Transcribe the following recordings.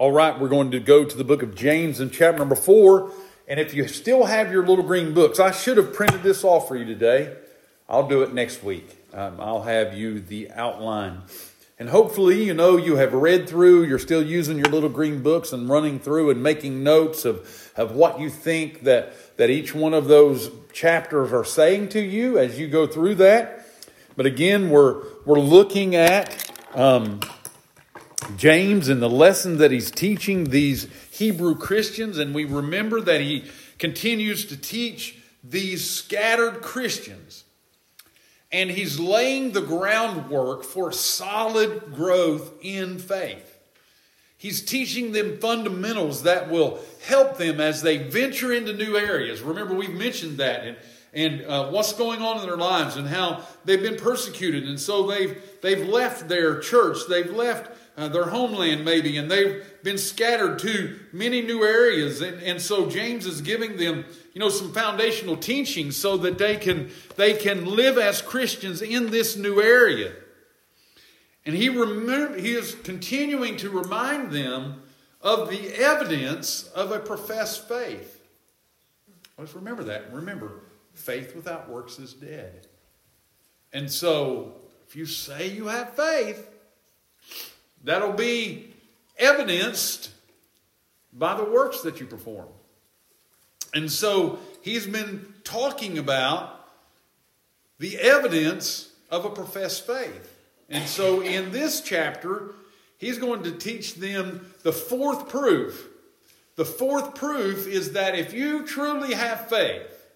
All right, we're going to go to the book of James in chapter number four. And if you still have your little green books, I should have printed this off for you today. I'll do it next week. Um, I'll have you the outline. And hopefully, you know, you have read through, you're still using your little green books and running through and making notes of, of what you think that, that each one of those chapters are saying to you as you go through that. But again, we're, we're looking at um, James and the lesson that he's teaching these Hebrew Christians, and we remember that he continues to teach these scattered Christians. And he's laying the groundwork for solid growth in faith. He's teaching them fundamentals that will help them as they venture into new areas. Remember, we've mentioned that and, and uh, what's going on in their lives and how they've been persecuted. And so they've, they've left their church, they've left uh, their homeland maybe, and they've been scattered to many new areas. And, and so James is giving them, you know, some foundational teaching so that they can, they can live as Christians in this new area. And he, remember, he is continuing to remind them of the evidence of a professed faith. Let's remember that. Remember, faith without works is dead. And so, if you say you have faith, that'll be evidenced by the works that you perform. And so, he's been talking about the evidence of a professed faith. And so, in this chapter, he's going to teach them the fourth proof. The fourth proof is that if you truly have faith,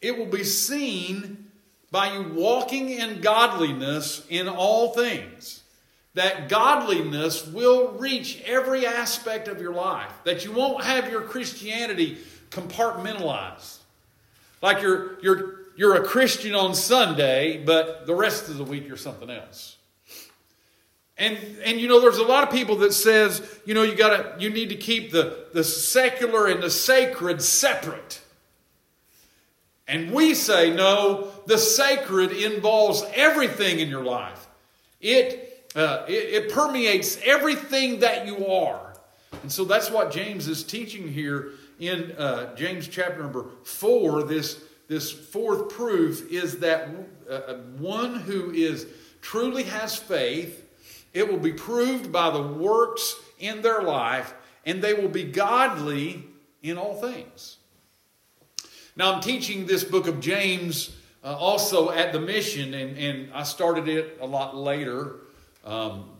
it will be seen by you walking in godliness in all things. That godliness will reach every aspect of your life. That you won't have your Christianity compartmentalized. Like you're, you're, you're a Christian on Sunday, but the rest of the week you're something else. And, and you know, there's a lot of people that says, you know, you gotta, you need to keep the, the secular and the sacred separate. And we say, no, the sacred involves everything in your life. It, uh, it, it permeates everything that you are. And so that's what James is teaching here in uh, James chapter number four. This, this fourth proof is that uh, one who is truly has faith, it will be proved by the works in their life, and they will be godly in all things. Now, I'm teaching this book of James uh, also at the mission, and, and I started it a lot later. Um,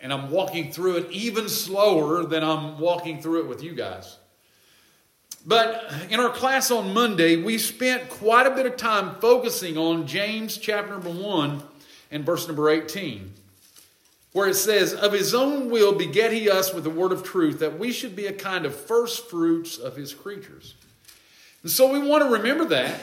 and I'm walking through it even slower than I'm walking through it with you guys. But in our class on Monday, we spent quite a bit of time focusing on James chapter number 1 and verse number 18, where it says, Of his own will beget he us with the word of truth, that we should be a kind of first fruits of his creatures. And so we want to remember that.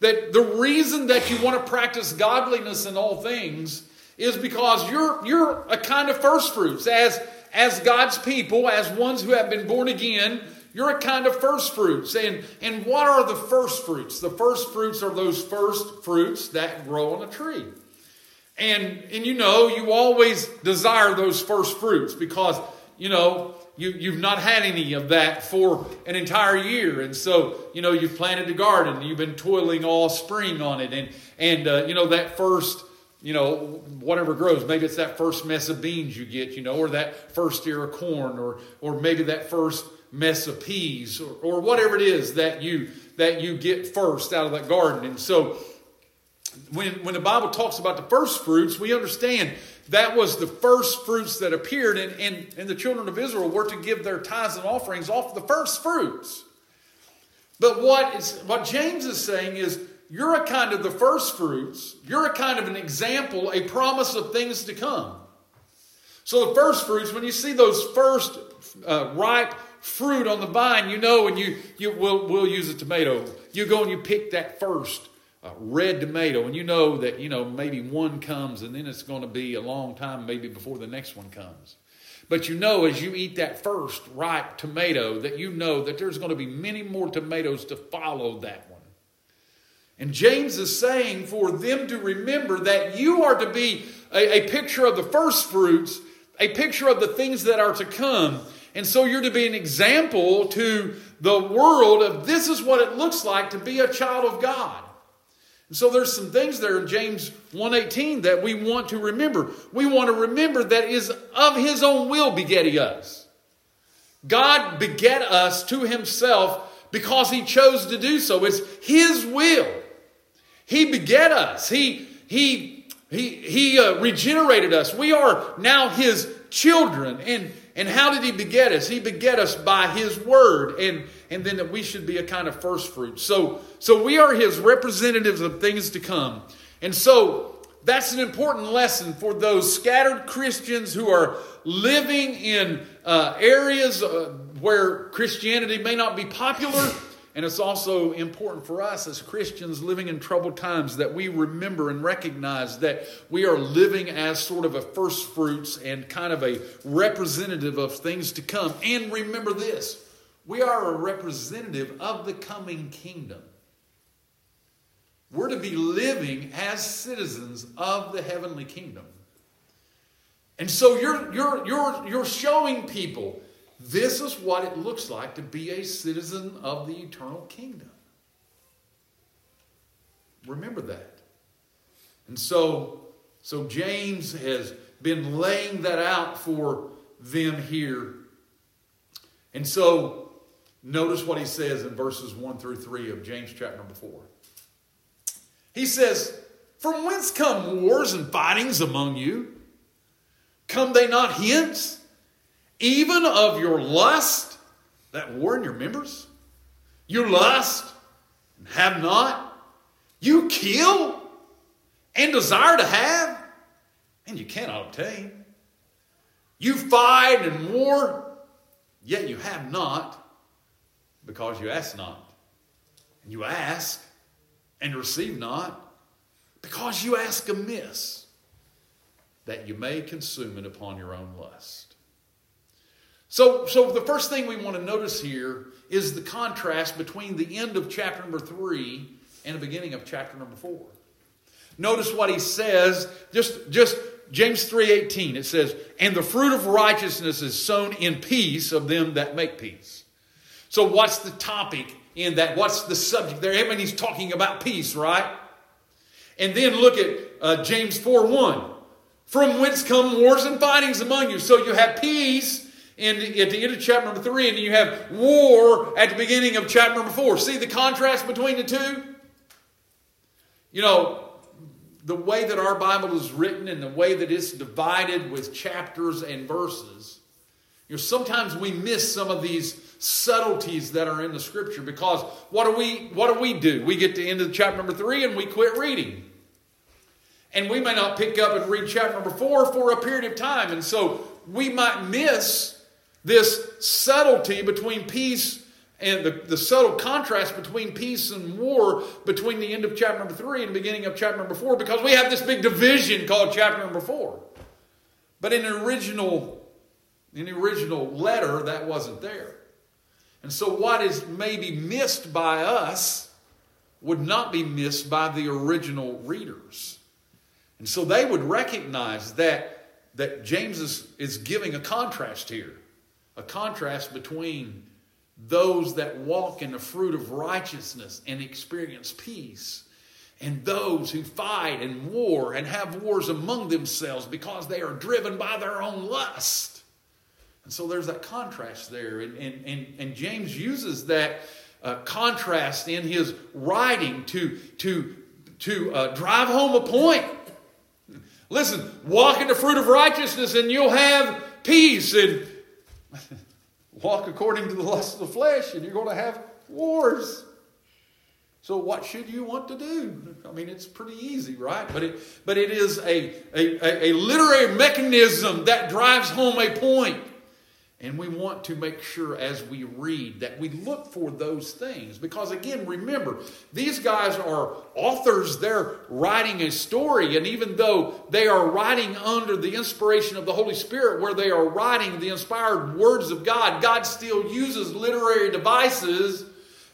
That the reason that you want to practice godliness in all things is because you're, you're a kind of first fruits. As, as God's people, as ones who have been born again, you're a kind of first fruits. And, and what are the first fruits? The first fruits are those first fruits that grow on a tree. And, and you know, you always desire those first fruits because, you know, you, you've not had any of that for an entire year. And so, you know, you've planted a garden, you've been toiling all spring on it. And, and uh, you know, that first, you know, whatever grows, maybe it's that first mess of beans you get, you know, or that first ear of corn, or, or maybe that first mess of peas, or, or whatever it is that you, that you get first out of that garden. And so, when, when the Bible talks about the first fruits, we understand that was the first fruits that appeared, and, and, and the children of Israel were to give their tithes and offerings off the first fruits. But what, is, what James is saying is, you're a kind of the first fruits, you're a kind of an example, a promise of things to come. So the first fruits, when you see those first uh, ripe fruit on the vine, you know, and you, you will we'll use a tomato. You go and you pick that first uh, red tomato, and you know that you know maybe one comes, and then it's going to be a long time maybe before the next one comes. But you know, as you eat that first ripe tomato, that you know that there's going to be many more tomatoes to follow that. And James is saying for them to remember that you are to be a, a picture of the first fruits a picture of the things that are to come. And so you're to be an example to the world of this is what it looks like to be a child of God. And so there's some things there in James 1:18 that we want to remember. We want to remember that is of his own will begetting us. God beget us to himself because he chose to do so. It's his will. He beget us. He he he he uh, regenerated us. We are now his children. And and how did he beget us? He beget us by his word and and then that we should be a kind of first fruit. So so we are his representatives of things to come. And so that's an important lesson for those scattered Christians who are living in uh, areas uh, where Christianity may not be popular. And it's also important for us as Christians living in troubled times that we remember and recognize that we are living as sort of a first fruits and kind of a representative of things to come. And remember this we are a representative of the coming kingdom. We're to be living as citizens of the heavenly kingdom. And so you're, you're, you're, you're showing people this is what it looks like to be a citizen of the eternal kingdom. Remember that. And so, so James has been laying that out for them here. And so, notice what he says in verses 1 through 3 of James chapter number 4. He says, From whence come wars and fightings among you? Come they not hence? Even of your lust that war in your members? You lust and have not. You kill and desire to have, and you cannot obtain. You fight and war, yet you have not, because you ask not. And you ask and receive not, because you ask amiss, that you may consume it upon your own lust. So, so the first thing we want to notice here is the contrast between the end of chapter number three and the beginning of chapter number four. Notice what he says, just, just James 3:18. It says, "And the fruit of righteousness is sown in peace of them that make peace." So what's the topic in that? What's the subject there? I mean, he's talking about peace, right? And then look at uh, James 4 1. From whence come wars and fightings among you? So you have peace in, at the end of chapter number three, and you have war at the beginning of chapter number four. See the contrast between the two? You know, the way that our Bible is written and the way that it's divided with chapters and verses, you know, sometimes we miss some of these subtleties that are in the scripture because what do we what do we do? We get to the end of chapter number three and we quit reading. And we may not pick up and read chapter number four for a period of time. And so we might miss this subtlety between peace and the, the subtle contrast between peace and war between the end of chapter number three and the beginning of chapter number four because we have this big division called chapter number four. But in the original, in the original letter, that wasn't there. And so what is maybe missed by us would not be missed by the original readers. And so they would recognize that, that James is, is giving a contrast here a contrast between those that walk in the fruit of righteousness and experience peace and those who fight and war and have wars among themselves because they are driven by their own lust. And so there's that contrast there. And, and, and, and James uses that uh, contrast in his writing to, to, to uh, drive home a point. Listen, walk in the fruit of righteousness and you'll have peace. And walk according to the lust of the flesh, and you're going to have wars. So, what should you want to do? I mean, it's pretty easy, right? But it, but it is a, a, a literary mechanism that drives home a point. And we want to make sure as we read that we look for those things. Because again, remember, these guys are authors. They're writing a story. And even though they are writing under the inspiration of the Holy Spirit, where they are writing the inspired words of God, God still uses literary devices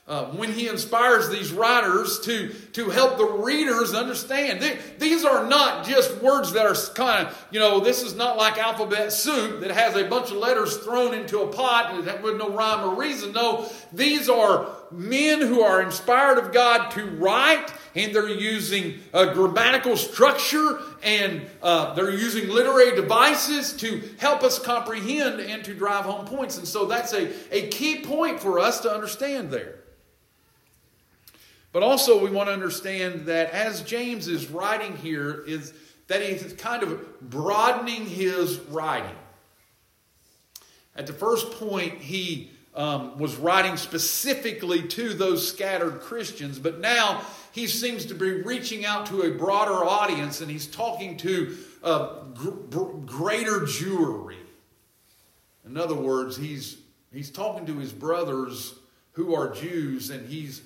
uh, when he inspires these writers to, to help the readers understand. They, these are not just words that are kind of, you know, this is not like alphabet soup that has a bunch of letters thrown into a pot with no rhyme or reason. No, these are men who are inspired of God to write, and they're using grammatical structure and uh, they're using literary devices to help us comprehend and to drive home points. And so that's a, a key point for us to understand there. But also, we want to understand that as James is writing here, is that he's kind of broadening his writing. At the first point, he um, was writing specifically to those scattered Christians, but now he seems to be reaching out to a broader audience and he's talking to uh, gr- greater Jewry. In other words, he's, he's talking to his brothers who are Jews and he's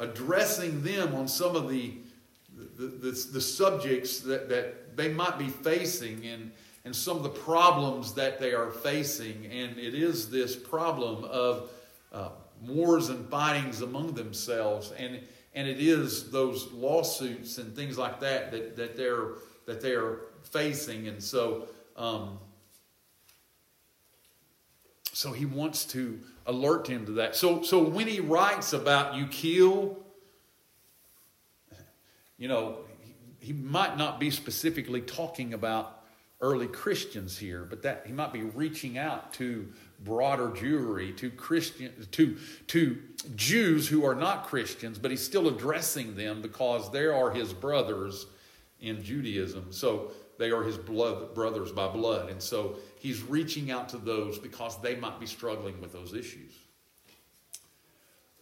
addressing them on some of the, the, the, the, subjects that, that they might be facing and, and some of the problems that they are facing. And it is this problem of uh, wars and fightings among themselves. And, and it is those lawsuits and things like that that, that, they're, that they're facing. And so, um, so he wants to alert him to that. So, so when he writes about you kill, you know, he, might not be specifically talking about early Christians here, but that he might be reaching out to broader Jewry, to Christian, to to Jews who are not Christians, but he's still addressing them because they are his brothers in Judaism. So they are his blood brothers by blood, and so he's reaching out to those because they might be struggling with those issues.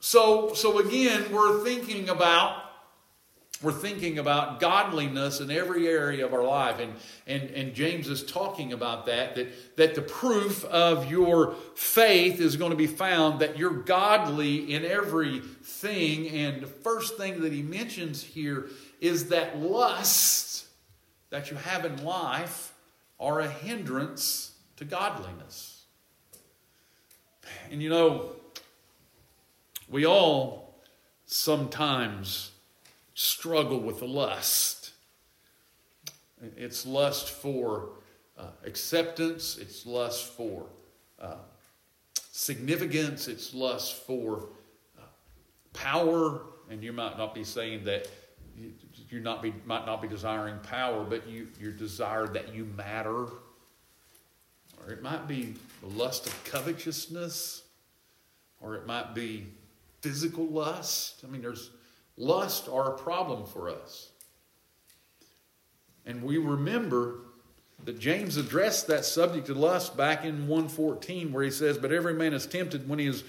So, so again, we're thinking about we're thinking about godliness in every area of our life. And, and, and James is talking about that, that, that the proof of your faith is going to be found that you're godly in everything. And the first thing that he mentions here is that lust that you have in life are a hindrance to godliness. And you know, we all sometimes struggle with lust. It's lust for uh, acceptance, it's lust for uh, significance, it's lust for uh, power. And you might not be saying that you, not be, might not be desiring power, but you, you desire that you matter. It might be the lust of covetousness, or it might be physical lust. I mean, there's lust are a problem for us. And we remember that James addressed that subject of lust back in 114 where he says, But every man is tempted when he is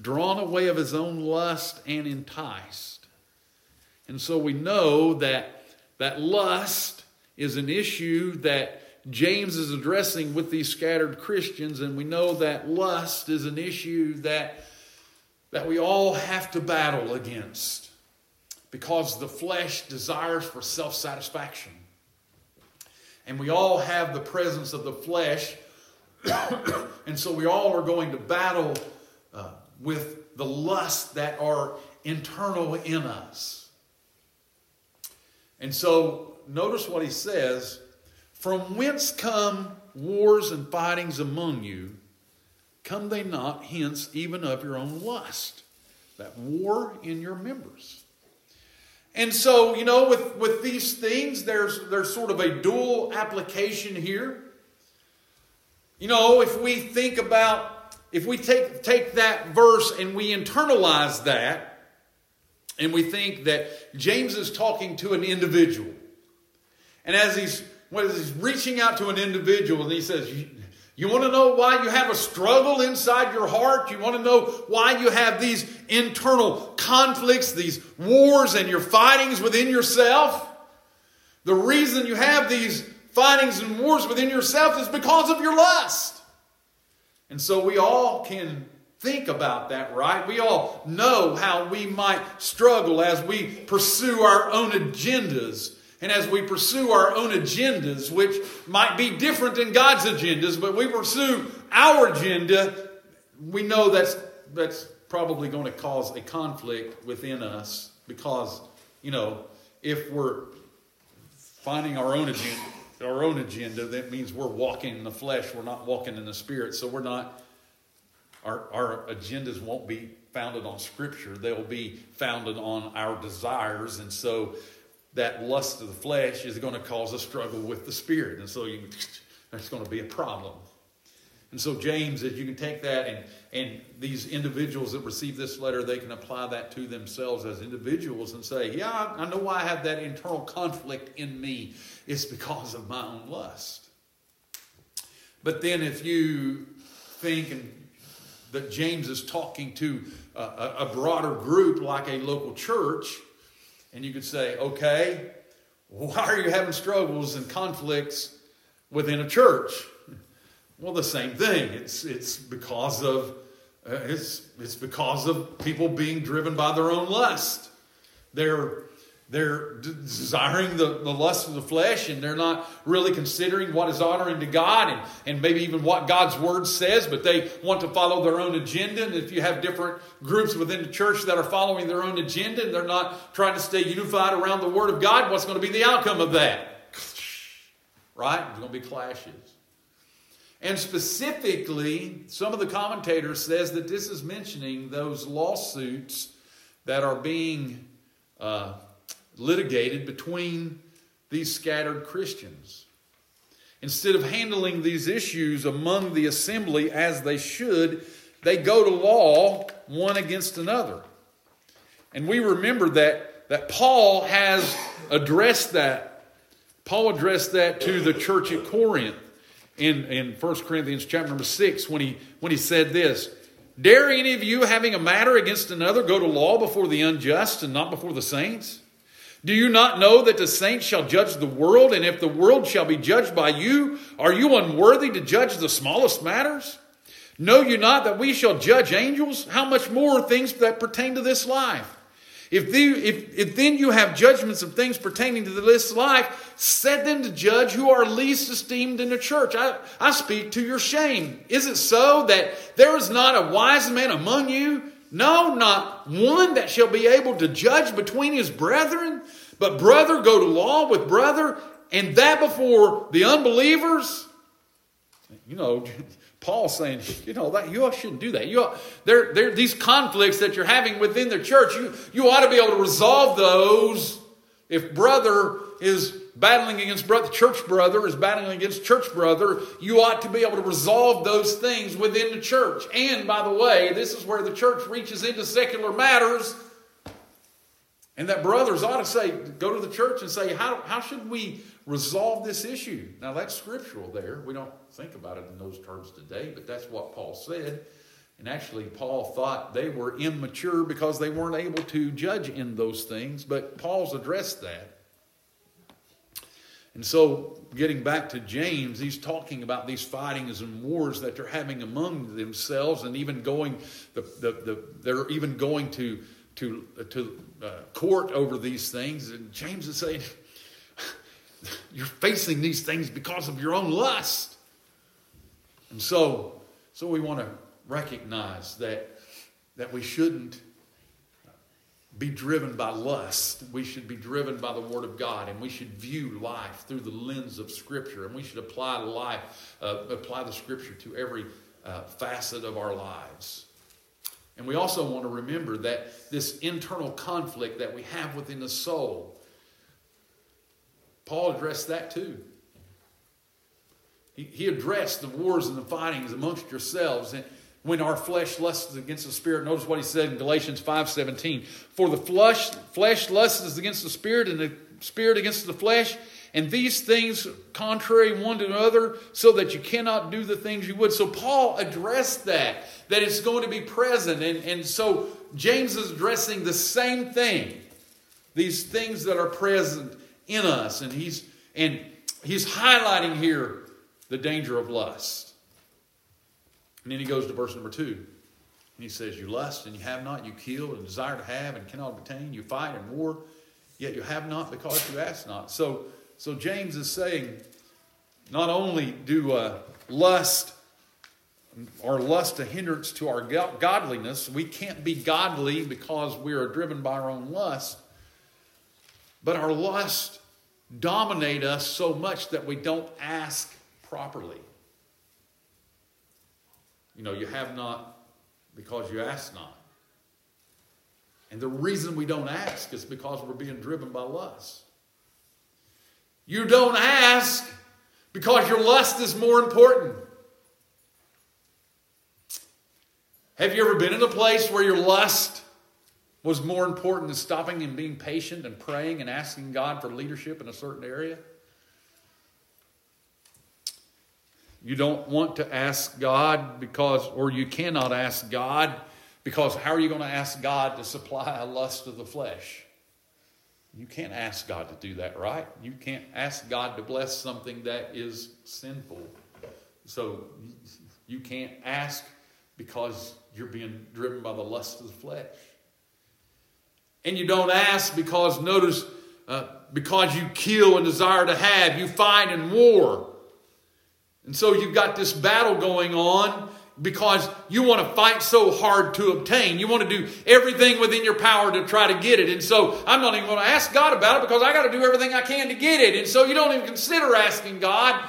drawn away of his own lust and enticed. And so we know that that lust is an issue that James is addressing with these scattered Christians, and we know that lust is an issue that, that we all have to battle against because the flesh desires for self satisfaction. And we all have the presence of the flesh. and so we all are going to battle uh, with the lust that are internal in us. And so notice what he says From whence come wars and fightings among you? Come they not hence even of your own lust? That war in your members. And so, you know, with, with these things, there's, there's sort of a dual application here. You know, if we think about, if we take, take that verse and we internalize that, and we think that James is talking to an individual. And as he's, when he's reaching out to an individual, and he says, you want to know why you have a struggle inside your heart? You want to know why you have these internal conflicts, these wars, and your fightings within yourself? The reason you have these fightings and wars within yourself is because of your lust. And so we all can think about that, right? We all know how we might struggle as we pursue our own agendas and as we pursue our own agendas, which might be different than God's agendas, but we pursue our agenda, we know that's, that's probably going to cause a conflict within us because, you know, if we're finding our own agenda, our own agenda, that means we're walking in the flesh, we're not walking in the spirit. So we're not, our, our agendas won't be founded on scripture, they'll be founded on our desires. And so that lust of the flesh is going to cause a struggle with the spirit. And so you, that's going to be a problem. And so, James, if you can take that and, and these individuals that receive this letter, they can apply that to themselves as individuals and say, Yeah, I know why I have that internal conflict in me. It's because of my own lust. But then, if you think and that James is talking to a, a broader group like a local church, and you could say, okay, why are you having struggles and conflicts within a church? Well, the same thing. It's, it's because of uh, it's, it's because of people being driven by their own lust. They're they're desiring the, the lust of the flesh and they're not really considering what is honoring to God and, and maybe even what God's word says, but they want to follow their own agenda. And if you have different groups within the church that are following their own agenda and they're not trying to stay unified around the word of God, what's going to be the outcome of that? Right? There's going to be clashes. And specifically, some of the commentators says that this is mentioning those lawsuits that are being uh, litigated between these scattered Christians. Instead of handling these issues among the assembly as they should, they go to law one against another. And we remember that, that Paul has addressed that. Paul addressed that to the church at Corinth in, in 1 Corinthians chapter number 6 when he, when he said this Dare any of you, having a matter against another, go to law before the unjust and not before the saints? Do you not know that the saints shall judge the world, and if the world shall be judged by you, are you unworthy to judge the smallest matters? Know you not that we shall judge angels? How much more things that pertain to this life? If, the, if, if then you have judgments of things pertaining to this life, set them to judge who are least esteemed in the church. I, I speak to your shame. Is it so that there is not a wise man among you? No, not one that shall be able to judge between his brethren, but brother go to law with brother, and that before the unbelievers. You know, Paul saying, you know, that you all shouldn't do that. You ought, there, there, these conflicts that you're having within the church, you, you ought to be able to resolve those. If brother is battling against brother, church brother is battling against church brother, you ought to be able to resolve those things within the church. And by the way, this is where the church reaches into secular matters. And that brothers ought to say, go to the church and say, how, how should we resolve this issue? Now, that's scriptural there. We don't think about it in those terms today, but that's what Paul said. And actually, Paul thought they were immature because they weren't able to judge in those things, but Paul's addressed that. And so, getting back to James, he's talking about these fightings and wars that they're having among themselves, and even going, the, the, the, they're even going to to to uh, court over these things. And James is saying, "You're facing these things because of your own lust." And so, so we want to recognize that that we shouldn't be driven by lust. We should be driven by the Word of God, and we should view life through the lens of Scripture, and we should apply life, uh, apply the Scripture to every uh, facet of our lives. And we also want to remember that this internal conflict that we have within the soul, Paul addressed that too. He, he addressed the wars and the fightings amongst yourselves. And, when our flesh lusts against the spirit. Notice what he said in Galatians 5:17. For the flesh, flesh lusts against the spirit, and the spirit against the flesh, and these things contrary one to another, so that you cannot do the things you would. So Paul addressed that, that it's going to be present. And, and so James is addressing the same thing. These things that are present in us. And he's and he's highlighting here the danger of lust. And then he goes to verse number two. And he says, You lust and you have not, you kill and desire to have and cannot obtain, you fight and war, yet you have not because you ask not. So, so James is saying, not only do uh, lust or lust a hindrance to our godliness. We can't be godly because we are driven by our own lust. But our lust dominate us so much that we don't ask properly. You know, you have not because you ask not. And the reason we don't ask is because we're being driven by lust. You don't ask because your lust is more important. Have you ever been in a place where your lust was more important than stopping and being patient and praying and asking God for leadership in a certain area? You don't want to ask God because, or you cannot ask God because how are you going to ask God to supply a lust of the flesh? You can't ask God to do that, right? You can't ask God to bless something that is sinful. So you can't ask because you're being driven by the lust of the flesh. And you don't ask because, notice, uh, because you kill and desire to have, you fight in war. And so you've got this battle going on because you want to fight so hard to obtain. You want to do everything within your power to try to get it. And so I'm not even going to ask God about it because I got to do everything I can to get it. And so you don't even consider asking God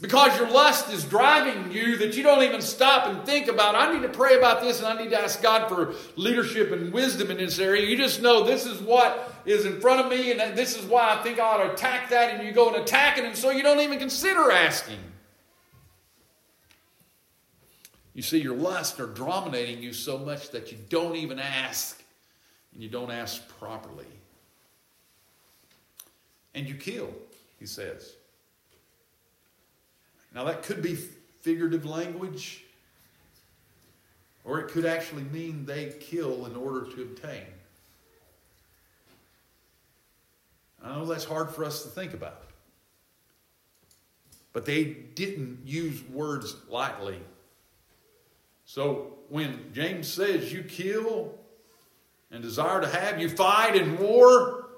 because your lust is driving you that you don't even stop and think about, I need to pray about this and I need to ask God for leadership and wisdom in this area. You just know this is what is in front of me and this is why I think I ought to attack that. And you go and attack it. And so you don't even consider asking. You see, your lusts are dominating you so much that you don't even ask, and you don't ask properly. And you kill, he says. Now, that could be figurative language, or it could actually mean they kill in order to obtain. I know that's hard for us to think about. But they didn't use words lightly so when James says you kill and desire to have, you fight in war,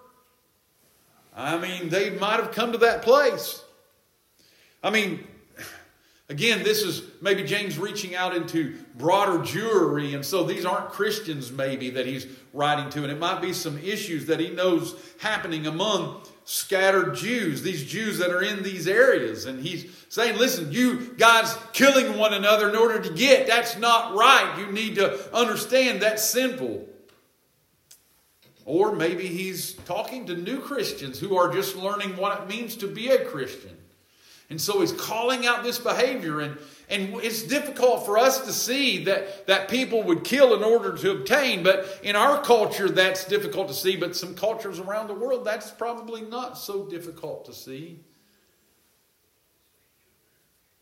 I mean, they might have come to that place. I mean, again, this is maybe James reaching out into broader Jewry, and so these aren't Christians, maybe, that he's writing to, and it might be some issues that he knows happening among scattered Jews, these Jews that are in these areas. And he's saying, listen, you guys killing one another in order to get, that's not right. You need to understand that's sinful. Or maybe he's talking to new Christians who are just learning what it means to be a Christian. And so he's calling out this behavior. And and it's difficult for us to see that, that people would kill in order to obtain, but in our culture, that's difficult to see. But some cultures around the world, that's probably not so difficult to see.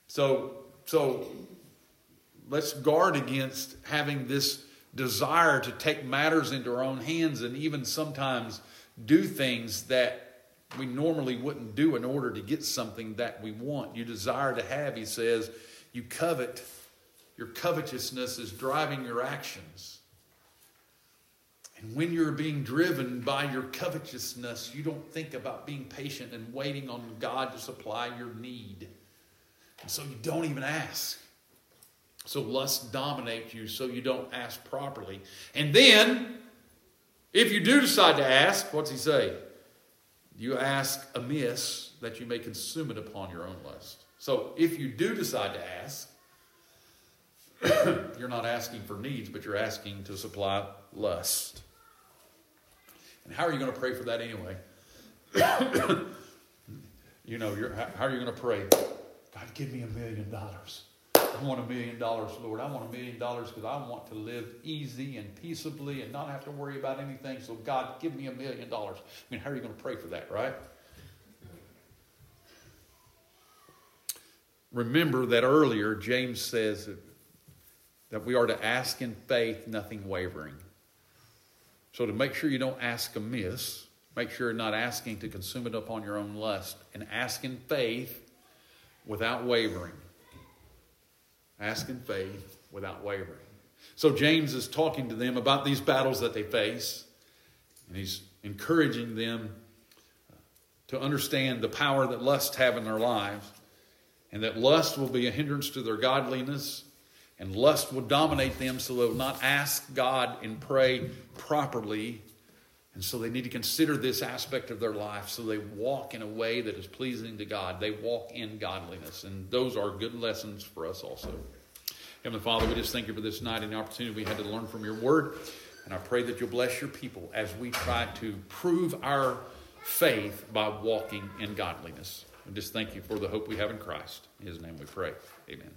So, so let's guard against having this desire to take matters into our own hands and even sometimes do things that we normally wouldn't do in order to get something that we want. You desire to have, he says, you covet, your covetousness is driving your actions. And when you're being driven by your covetousness, you don't think about being patient and waiting on God to supply your need. And so you don't even ask. So lust dominates you, so you don't ask properly. And then, if you do decide to ask, what's he say? You ask amiss that you may consume it upon your own lust. So if you do decide to ask, you're not asking for needs, but you're asking to supply lust. And how are you going to pray for that anyway? you know, how are you going to pray? God, give me a million dollars. I want a million dollars, Lord. I want a million dollars because I want to live easy and peaceably and not have to worry about anything. So, God, give me a million dollars. I mean, how are you going to pray for that, right? Remember that earlier, James says that we are to ask in faith, nothing wavering. So, to make sure you don't ask amiss, make sure you're not asking to consume it upon your own lust, and ask in faith without wavering. Ask in faith without wavering. So, James is talking to them about these battles that they face, and he's encouraging them to understand the power that lust have in their lives and that lust will be a hindrance to their godliness, And lust will dominate them, so they'll not ask God and pray properly. And so they need to consider this aspect of their life so they walk in a way that is pleasing to God. They walk in godliness. And those are good lessons for us also. Heavenly Father, we just thank you for this night and the opportunity we had to learn from your word. And I pray that you'll bless your people as we try to prove our faith by walking in godliness. And just thank you for the hope we have in Christ. In his name we pray. Amen.